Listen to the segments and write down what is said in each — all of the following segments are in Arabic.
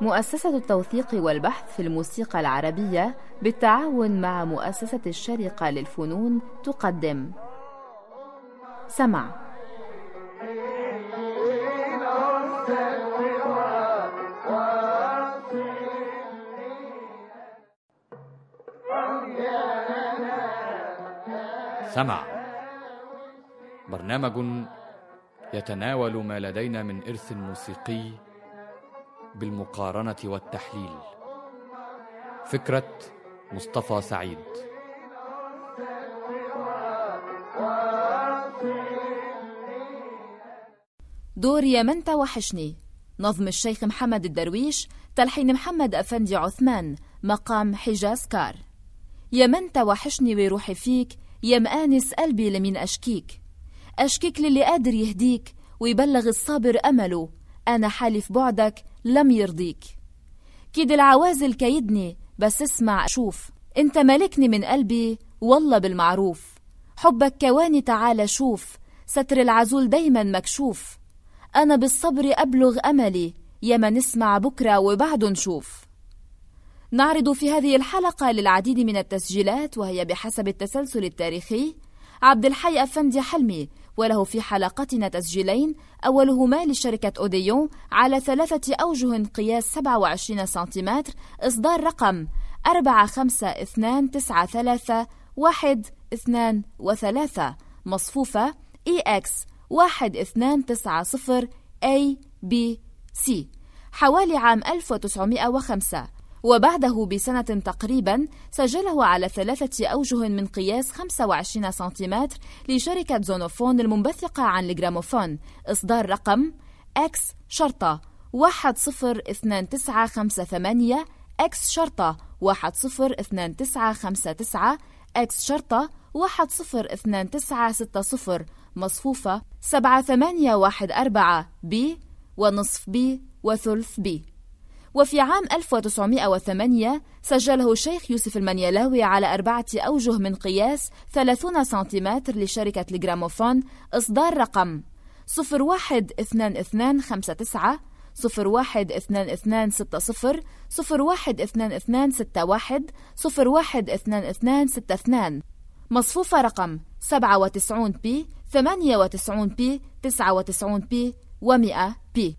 مؤسسة التوثيق والبحث في الموسيقى العربية بالتعاون مع مؤسسة الشرقة للفنون تقدم. سمع. سمع. برنامج يتناول ما لدينا من إرث موسيقي بالمقارنة والتحليل. فكرة مصطفى سعيد. دور يا من توحشني نظم الشيخ محمد الدرويش تلحين محمد أفندي عثمان مقام حجاز كار. يا من توحشني وروحي فيك يا مآنس قلبي لمين أشكيك. أشكيك للي قادر يهديك ويبلغ الصابر أمله. أنا حالي في بعدك لم يرضيك. كيد العوازل كيدني بس اسمع شوف. أنت ملكني من قلبي والله بالمعروف. حبك كواني تعالى شوف. ستر العزول دايما مكشوف. أنا بالصبر أبلغ أملي. يا نسمع بكرة وبعد نشوف. نعرض في هذه الحلقة للعديد من التسجيلات وهي بحسب التسلسل التاريخي. عبد الحي أفندي حلمي وله في حلقتنا تسجيلين. أولهما لشركة أوديون على ثلاثة أوجه قياس 27 سنتيمتر إصدار رقم 45293 1 2 وثلاثة. مصفوفة EX 1290 A B C. حوالي عام 1905 وبعده بسنة تقريبا سجله على ثلاثة أوجه من قياس 25 سنتيمتر لشركة زونوفون المنبثقة عن الجراموفون. إصدار رقم X شرطة 102958 X شرطة 102959 X شرطة 102960 مصفوفة 7814 B ونصف B وثلث B. وفي عام 1908 سجله الشيخ يوسف المنيلاوي على أربعة أوجه من قياس 30 سنتيمتر لشركة الجراموفون إصدار رقم 012259 012260 012261 012262 مصفوفة رقم 97 B 98 B 99 B و100 B.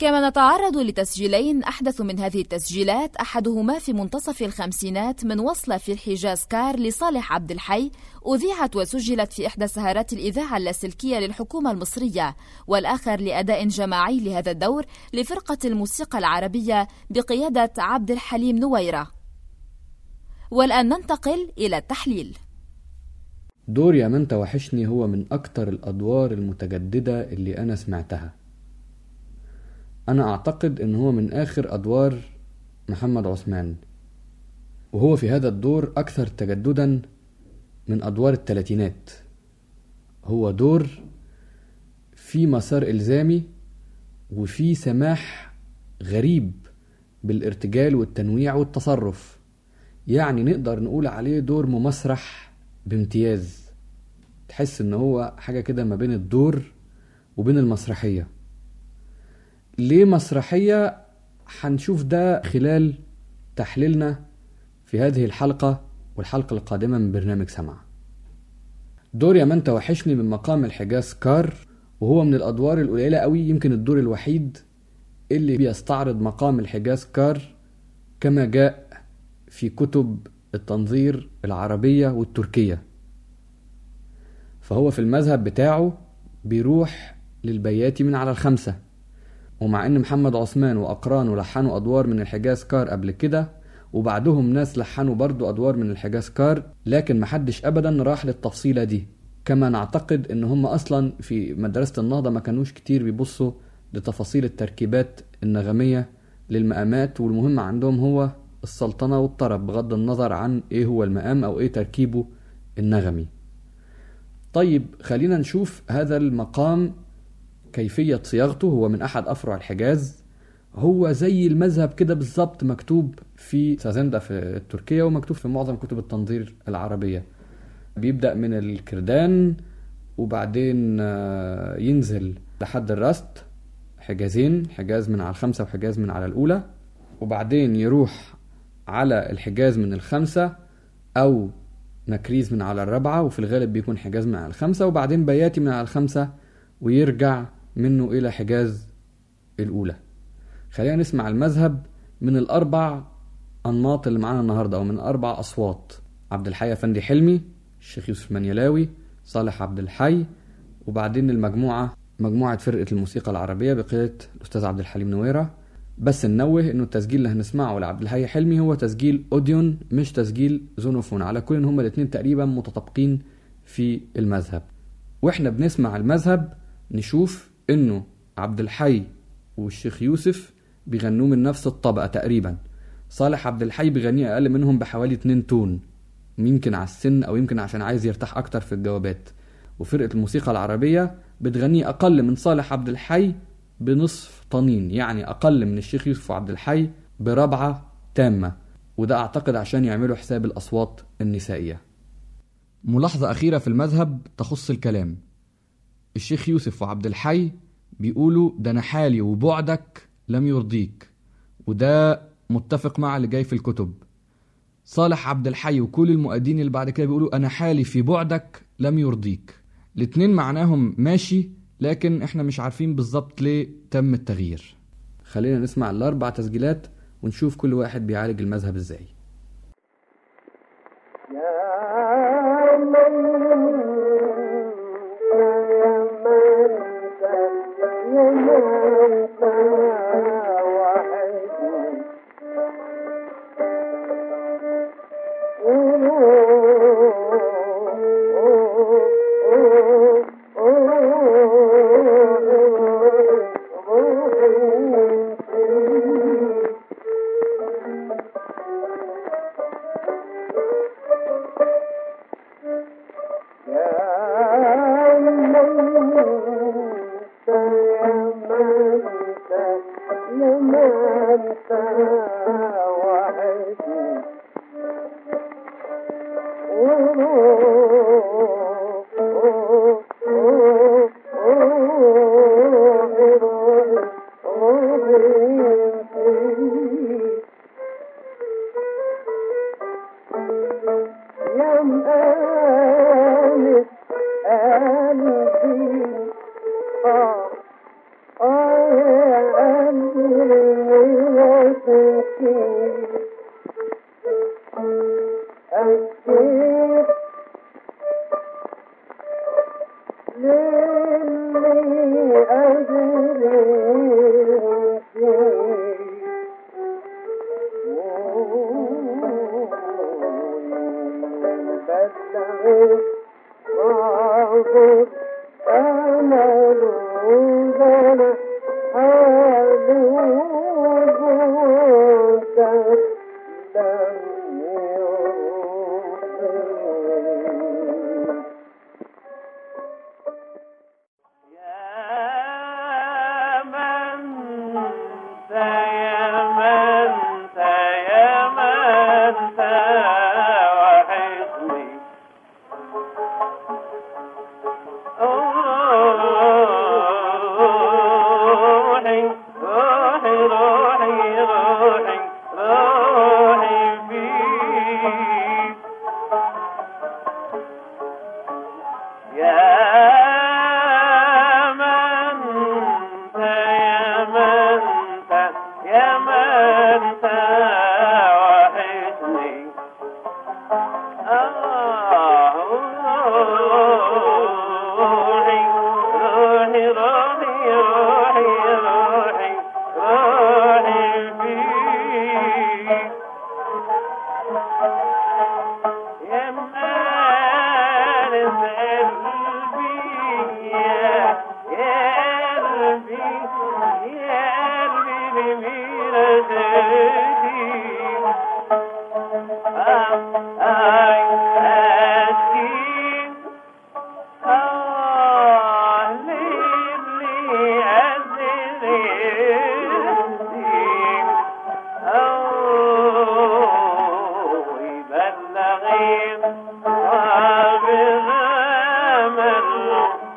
كما نتعرض لتسجيلين أحدث من هذه التسجيلات أحدهما في منتصف الخمسينات من وصلة في الحجاز كار لصالح عبد الحي أذيعت وسجلت في إحدى سهرات الإذاعة اللاسلكية للحكومة المصرية والآخر لأداء جماعي لهذا الدور لفرقة الموسيقى العربية بقيادة عبد الحليم نويرة. والآن ننتقل إلى التحليل. دور يا من توحشني هو من أكتر الأدوار المتجددة اللي أنا سمعتها. أنا أعتقد إن هو من آخر أدوار محمد عثمان وهو في هذا الدور أكثر تجددا من أدوار التلاتينات. هو دور في مسار إلزامي وفي سماح غريب بالارتجال والتنويع والتصرف. يعني نقدر نقول عليه دور ممسرح بامتياز. تحس إن هو حاجة كده ما بين الدور وبين المسرحية. ليه مسرحية هنشوف ده خلال تحليلنا في هذه الحلقة والحلقة القادمة من برنامج سمع دور يا من توحشني من مقام الحجاز كار وهو من الأدوار القليلة قوي يمكن الدور الوحيد اللي بيستعرض مقام الحجاز كار كما جاء في كتب التنظير العربية والتركية. فهو في المذهب بتاعه بيروح للبياتي من على الخمسة. ومع إن محمد عثمان واقرانه لحنوا أدوار من الحجاز كار قبل كده وبعدهم ناس لحنوا برضو أدوار من الحجاز كار لكن محدش ابدا راح للتفصيلة دي. كما نعتقد إن هم أصلا في مدرسة النهضة ما كانوش كتير بيبصوا لتفاصيل التركيبات النغمية للمقامات والمهم عندهم هو السلطنة والطرب بغض النظر عن إيه هو المقام أو إيه تركيبه النغمي. طيب خلينا نشوف هذا المقام كيفية صياغته هو من أحد أفرع الحجاز. هو زي المذهب كده بالظبط مكتوب في سازندا في التركية ومكتوب في معظم كتب التنظير العربية. بيبدأ من الكردان وبعدين ينزل لحد الرست حجازين حجاز من على الخمسة وحجاز من على الأولى وبعدين يروح على الحجاز من الخمسة أو نكريز من على الرابعة وفي الغالب بيكون حجاز من على الخمسة وبعدين بياتي من على الخمسة ويرجع منه إلى حجاز الأولى. خلينا نسمع المذهب من الأربع أنماط اللي معانا النهاردة أو من أربع أصوات. عبد الحي أفندي حلمي الشيخ يوسف منيلاوي صالح عبد الحي وبعدين المجموعة مجموعة فرقة الموسيقى العربية بقيادة الأستاذ عبد الحليم نويرة. بس ننوه إنه التسجيل اللي هنسمعه لعبد الحي حلمي هو تسجيل أوديون مش تسجيل زونوفون. على كل إن هما الاتنين تقريبا متطابقين في المذهب. وإحنا بنسمع المذهب نشوف إنه عبد الحي والشيخ يوسف بيغنوه من نفس الطبقة تقريبا. صالح عبد الحي بيغنيه أقل منهم بحوالي 2 تون. يمكن على السن أو يمكن عشان عايز يرتاح أكتر في الجوابات. وفرقة الموسيقى العربية بتغنيه أقل من صالح عبد الحي بنصف طنين يعني أقل من الشيخ يوسف عبد الحي بربعة تامة. وده أعتقد عشان يعملوا حساب الأصوات النسائية. ملاحظة أخيرة في المذهب تخص الكلام. الشيخ يوسف وعبد الحي بيقولوا ده أنا حالي وبعدك لم يرضيك وده متفق مع اللي جاي في الكتب. صالح عبد الحي وكل المؤدين اللي بعد كده بيقولوا أنا حالي في بعدك لم يرضيك الاتنين معناهم ماشي لكن إحنا مش عارفين بالظبط ليه تم التغيير. خلينا نسمع الأربع تسجيلات ونشوف كل واحد بيعالج المذهب إزاي. يا 啊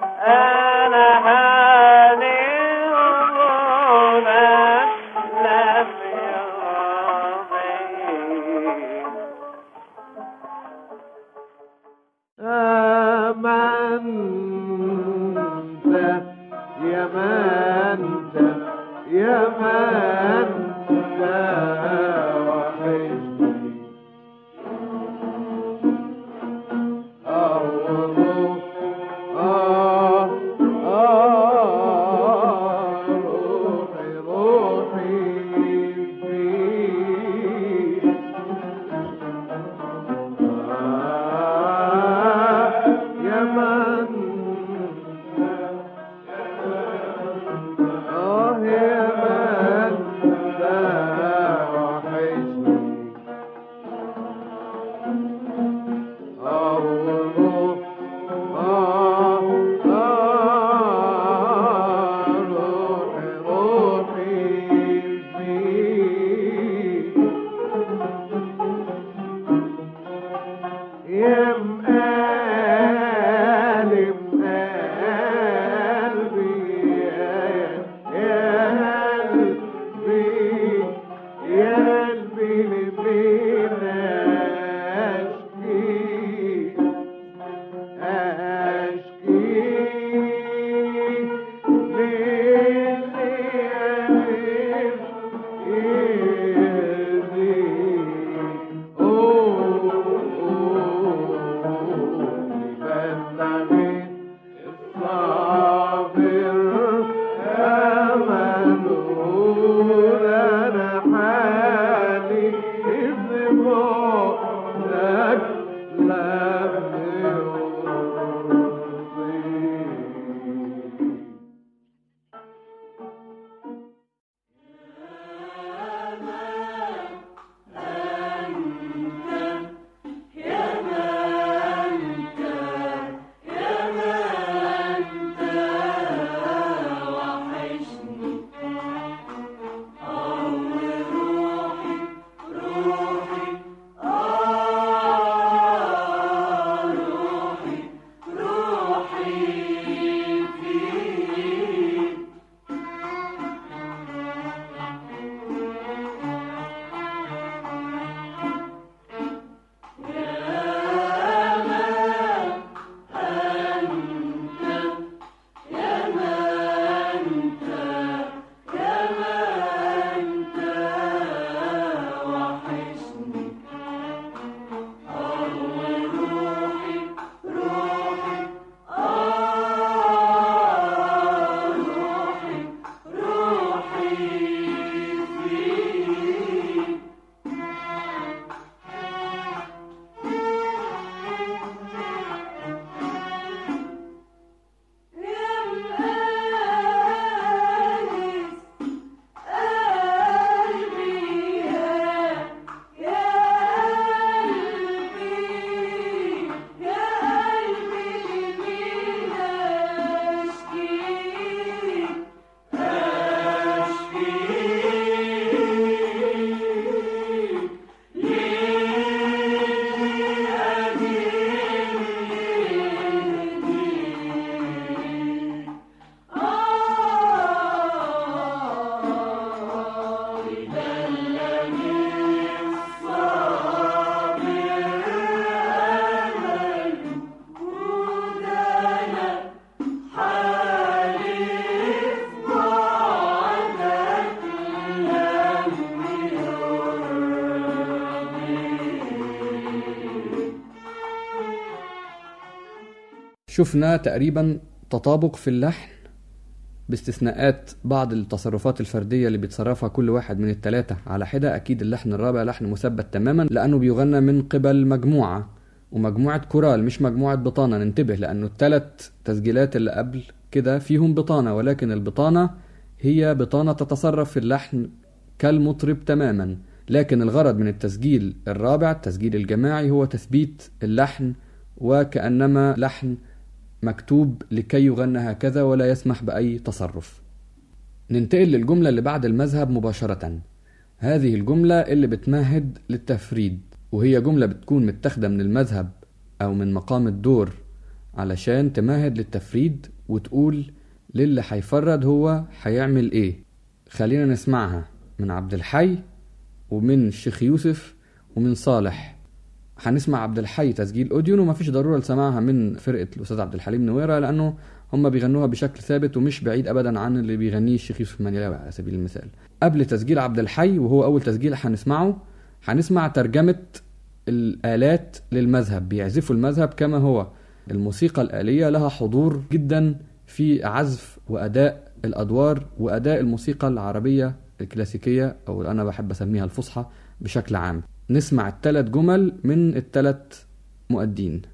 شفنا تقريبا تطابق في اللحن باستثناءات بعض التصرفات الفردية اللي بيتصرفها كل واحد من التلاتة. على حدة أكيد اللحن الرابع لحن مثبت تماما لأنه بيغنى من قبل مجموعة ومجموعة كورال مش مجموعة بطانة. ننتبه لأنه التلات تسجيلات اللي قبل كده فيهم بطانة ولكن البطانة هي بطانة تتصرف في اللحن كالمطرب تماما. لكن الغرض من التسجيل الرابع التسجيل الجماعي هو تثبيت اللحن وكأنما لحن مكتوب لكي يغنى هكذا ولا يسمح بأي تصرف. ننتقل للجملة اللي بعد المذهب مباشرة. هذه الجملة اللي بتمهد للتفريد وهي جملة بتكون متاخدة من المذهب أو من مقام الدور علشان تمهد للتفريد وتقول للي هيفرد هو هيعمل إيه. خلينا نسمعها من عبد الحي ومن الشيخ يوسف ومن صالح. هنسمع عبد الحي تسجيل أوديو ومفيش ضرورة لسماعها من فرقة الأستاذ عبد الحليم نويرة لأنه هم بيغنوها بشكل ثابت ومش بعيد ابدا عن اللي بيغنيه الشيخ يوسف المنيلاوي على سبيل المثال. قبل تسجيل عبد الحي وهو أول تسجيل هنسمعه هنسمع ترجمة الآلات للمذهب بيعزفوا المذهب كما هو. الموسيقى الآلية لها حضور جدا في عزف وأداء الأدوار وأداء الموسيقى العربية الكلاسيكية أو أنا بحب أسميها الفصحى بشكل عام. نسمع الثلاث جمل من الثلاث مؤدين.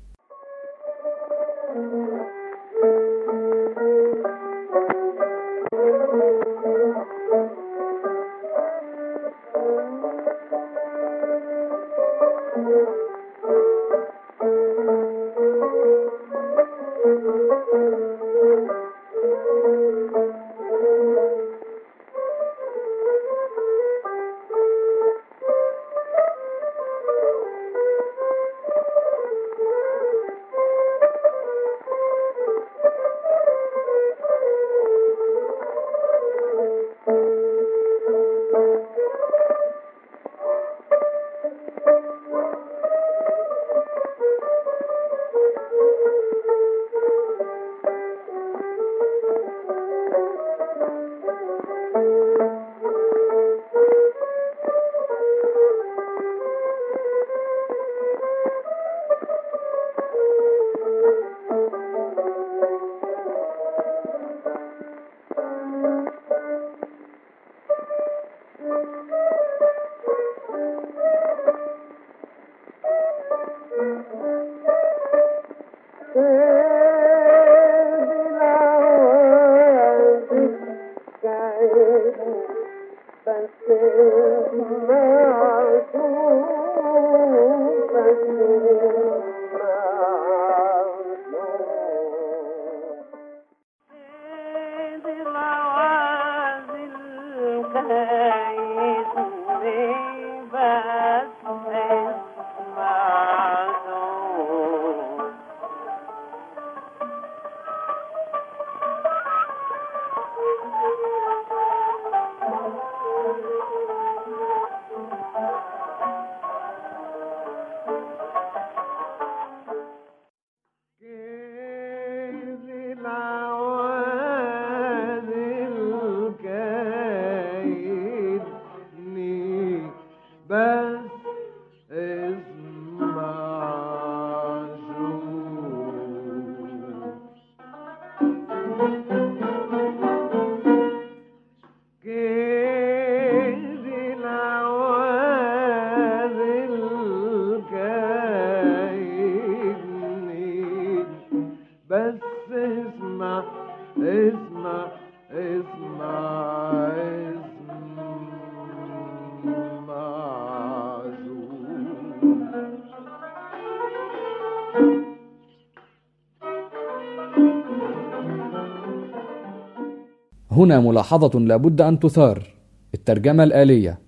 هنا ملاحظة لابد أن تثار. الترجمة الآلية.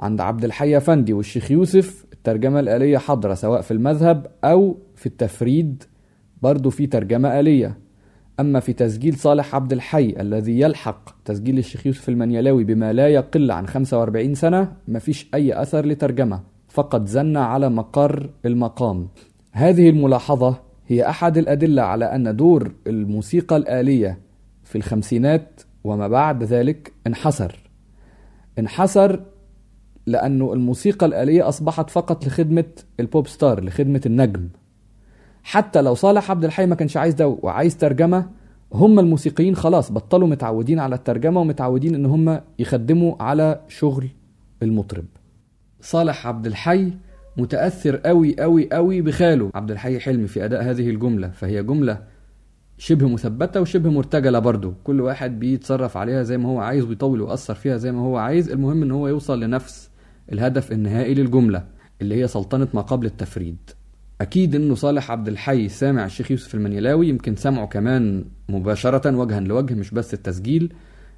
عند عبد الحي أفندي والشيخ يوسف الترجمة الآلية حاضرة سواء في المذهب أو في التفريد برضو في ترجمة آلية. أما في تسجيل صالح عبد الحي الذي يلحق تسجيل الشيخ يوسف المنيلاوي بما لا يقل عن 45 سنة مفيش أي أثر لترجمة. فقط زن على مقر المقام. هذه الملاحظة هي أحد الأدلة على أن دور الموسيقى الآلية في الخمسينات وما بعد ذلك انحسر انحسر لأنه الموسيقى الآلية أصبحت فقط لخدمة البوب ستار لخدمة النجم. حتى لو صالح عبد الحي ما كانش عايز ده وعايز ترجمة هم الموسيقيين خلاص بطلوا متعودين على الترجمة ومتعودين إن هم يخدموا على شغل المطرب. صالح عبد الحي متأثر قوي قوي قوي بخاله. عبد الحي حلمي في أداء هذه الجملة فهي جملة شبه مثبتة وشبه مرتجلة برضو. كل واحد بيتصرف عليها زي ما هو عايز ويطول ويأثر فيها زي ما هو عايز. المهم إن هو يوصل لنفس الهدف النهائي للجملة اللي هي سلطنة ما قبل التفريد. أكيد إنه صالح عبد الحي سامع الشيخ يوسف المنيلاوي يمكن سمعه كمان مباشرة وجها لوجه مش بس التسجيل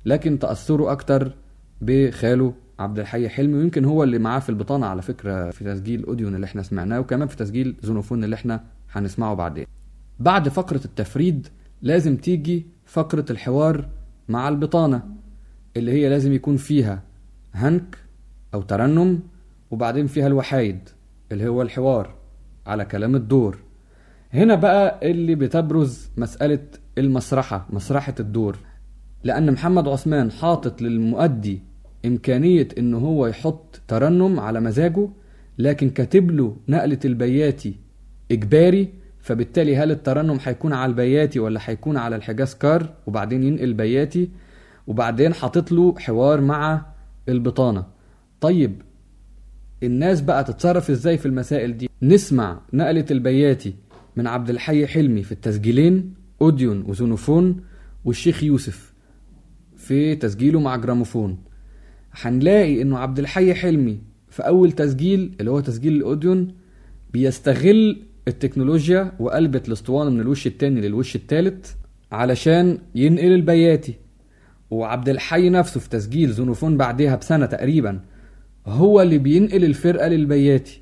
لكن تأثره أكتر بخاله عبد الحي حلمي ويمكن هو اللي معاه في البطانة على فكرة في تسجيل أوديون اللي إحنا سمعناه وكمان في تسجيل زونوفون اللي إحنا هنسمعه بعدين. بعد فقرة التفريد لازم تيجي فقرة الحوار مع البطانة اللي هي لازم يكون فيها هنك أو ترنم وبعدين فيها الوحايد اللي هو الحوار على كلام الدور. هنا بقى اللي بتبرز مسألة المسرحة مسرحة الدور. لأن محمد عثمان حاطط للمؤدي إمكانية إن هو يحط ترنم على مزاجه لكن كاتب له نقلة البياتي إجباري فبالتالي هل الترنم هيكون على البياتي ولا هيكون على الحجاز كار؟ وبعدين ينقل بياتي وبعدين حاطط له حوار مع البطانة. طيب الناس بقى تتصرف إزاي في المسائل دي؟ نسمع نقلة البياتي من عبد الحي حلمي في التسجيلين أوديون وزونوفون والشيخ يوسف في تسجيله مع جراموفون. هنلاقي إنه عبد الحي حلمي في أول تسجيل اللي هو تسجيل الأوديون بيستغل التكنولوجيا وقلبة الاسطوانة من الوش التاني للوش التالت علشان ينقل البياتي. وعبد الحي نفسه في تسجيل زونوفون بعدها بسنة تقريبا هو اللي بينقل الفرقة للبياتي.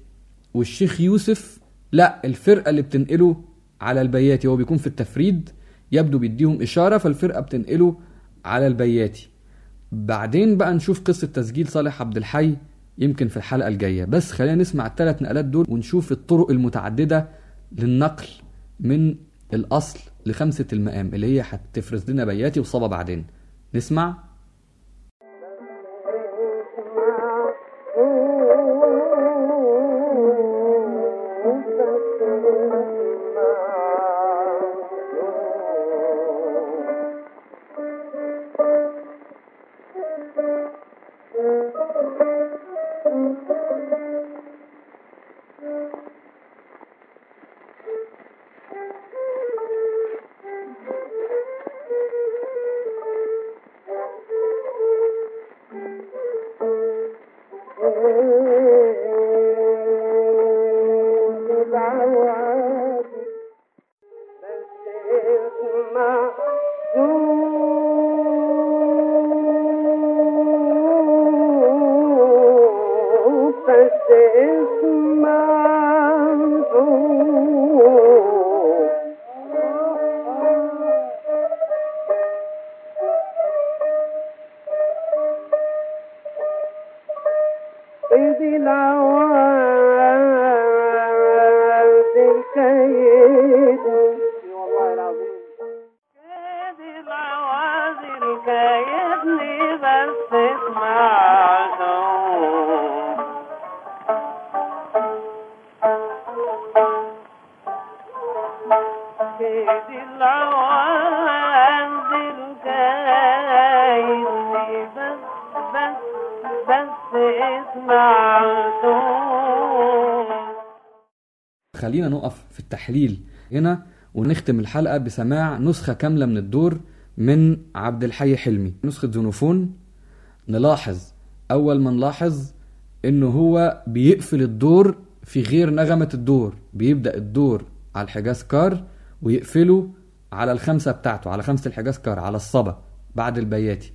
والشيخ يوسف لا الفرقة اللي بتنقله على البياتي. هو بيكون في التفريد يبدو بيديهم إشارة فالفرقة بتنقله على البياتي. بعدين بقى نشوف قصة تسجيل صالح عبد الحي. يمكن في الحلقة الجاية. بس خلينا نسمع الثلاث نقلات دول ونشوف الطرق المتعددة للنقل من الأصل لخمسة المقام اللي هي هتفرز لنا بياتي وصبا بعدين. نسمع؟ خلينا نقف في التحليل هنا ونختم الحلقة بسماع نسخة كاملة من الدور من عبد الحي حلمي. نسخة زونوفون نلاحظ أول ما نلاحظ إنه هو بيقفل الدور في غير نغمة الدور بيبدأ الدور على الحجاز كار ويقفله على الخمسة بتاعته على خمسة الحجاز كار على الصبا بعد البياتي.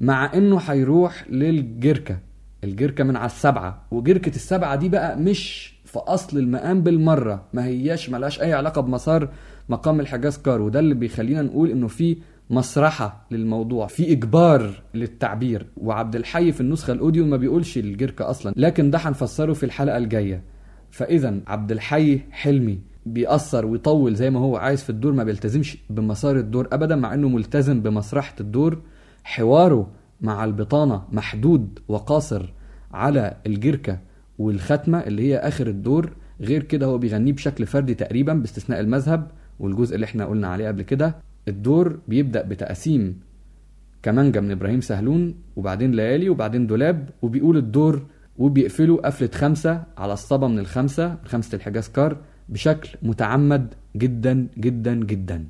مع إنه هيروح للجهاركاه الجركة من على السبعة وجركة السبعة دي بقى مش في اصل المقام بالمرة ما هياش ملهاش أي علاقة بمسار مقام الحجاز كار وده اللي بيخلينا نقول إنه في مسرحة للموضوع في إجبار للتعبير. وعبد الحي في النسخة الأوديو ما بيقولش الجركة أصلا لكن ده هنفسره في الحلقة الجاية. فاذا عبد الحي حلمي بيأثر ويطول زي ما هو عايز في الدور ما بيلتزمش بمسار الدور ابدا مع إنه ملتزم بمسرحة الدور. حواره مع البطانة محدود وقاصر على الجركة. والختمة اللي هي آخر الدور غير كده هو بيغنيه بشكل فردي تقريبا باستثناء المذهب والجزء اللي إحنا قلنا عليه قبل كده. الدور بيبدأ بتقسيم كمانجا من إبراهيم سهلون وبعدين ليالي وبعدين دولاب وبيقول الدور وبيقفله قفلة خمسة على الصبا من الخمسة من خمسة الحجاز كار بشكل متعمد جدا جدا جدا.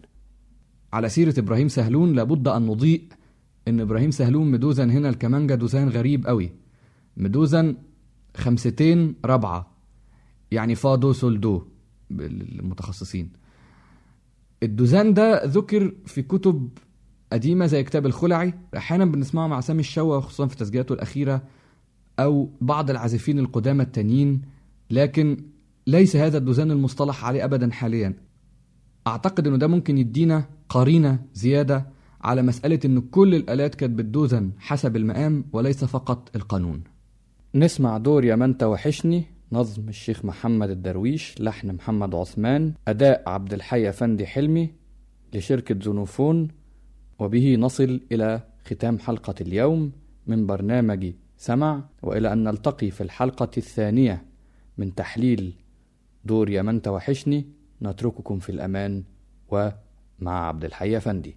على سيرة إبراهيم سهلون لابد أن نضيف إن إبراهيم سهلون مدوزن هنا الكمانجا دوزان غريب قوي مدوزن خمستين رابعة. يعني فا دو سول دو للمتخصصين. الدوزان ده ذكر في كتب قديمة زي كتاب الخلعي. أحيانا بنسمعه مع سامي الشوا خصوصا في تسجيلاته الأخيرة أو بعض العازفين القدامى التانيين. لكن ليس هذا الدوزان المصطلح عليه أبدا حاليا. أعتقد أنه ده ممكن يدينا قرينة زيادة على مسألة أن كل الآلات كانت بتدوزن حسب المقام وليس فقط القانون. نسمع دور يا من توحشني نظم الشيخ محمد الدرويش لحن محمد عثمان أداء عبد الحي أفندي حلمي لشركة زونوفون وبه نصل إلى ختام حلقة اليوم من برنامج سمع وإلى أن نلتقي في الحلقة الثانية من تحليل دور يا من توحشني. نترككم في الأمان ومع عبد الحي أفندي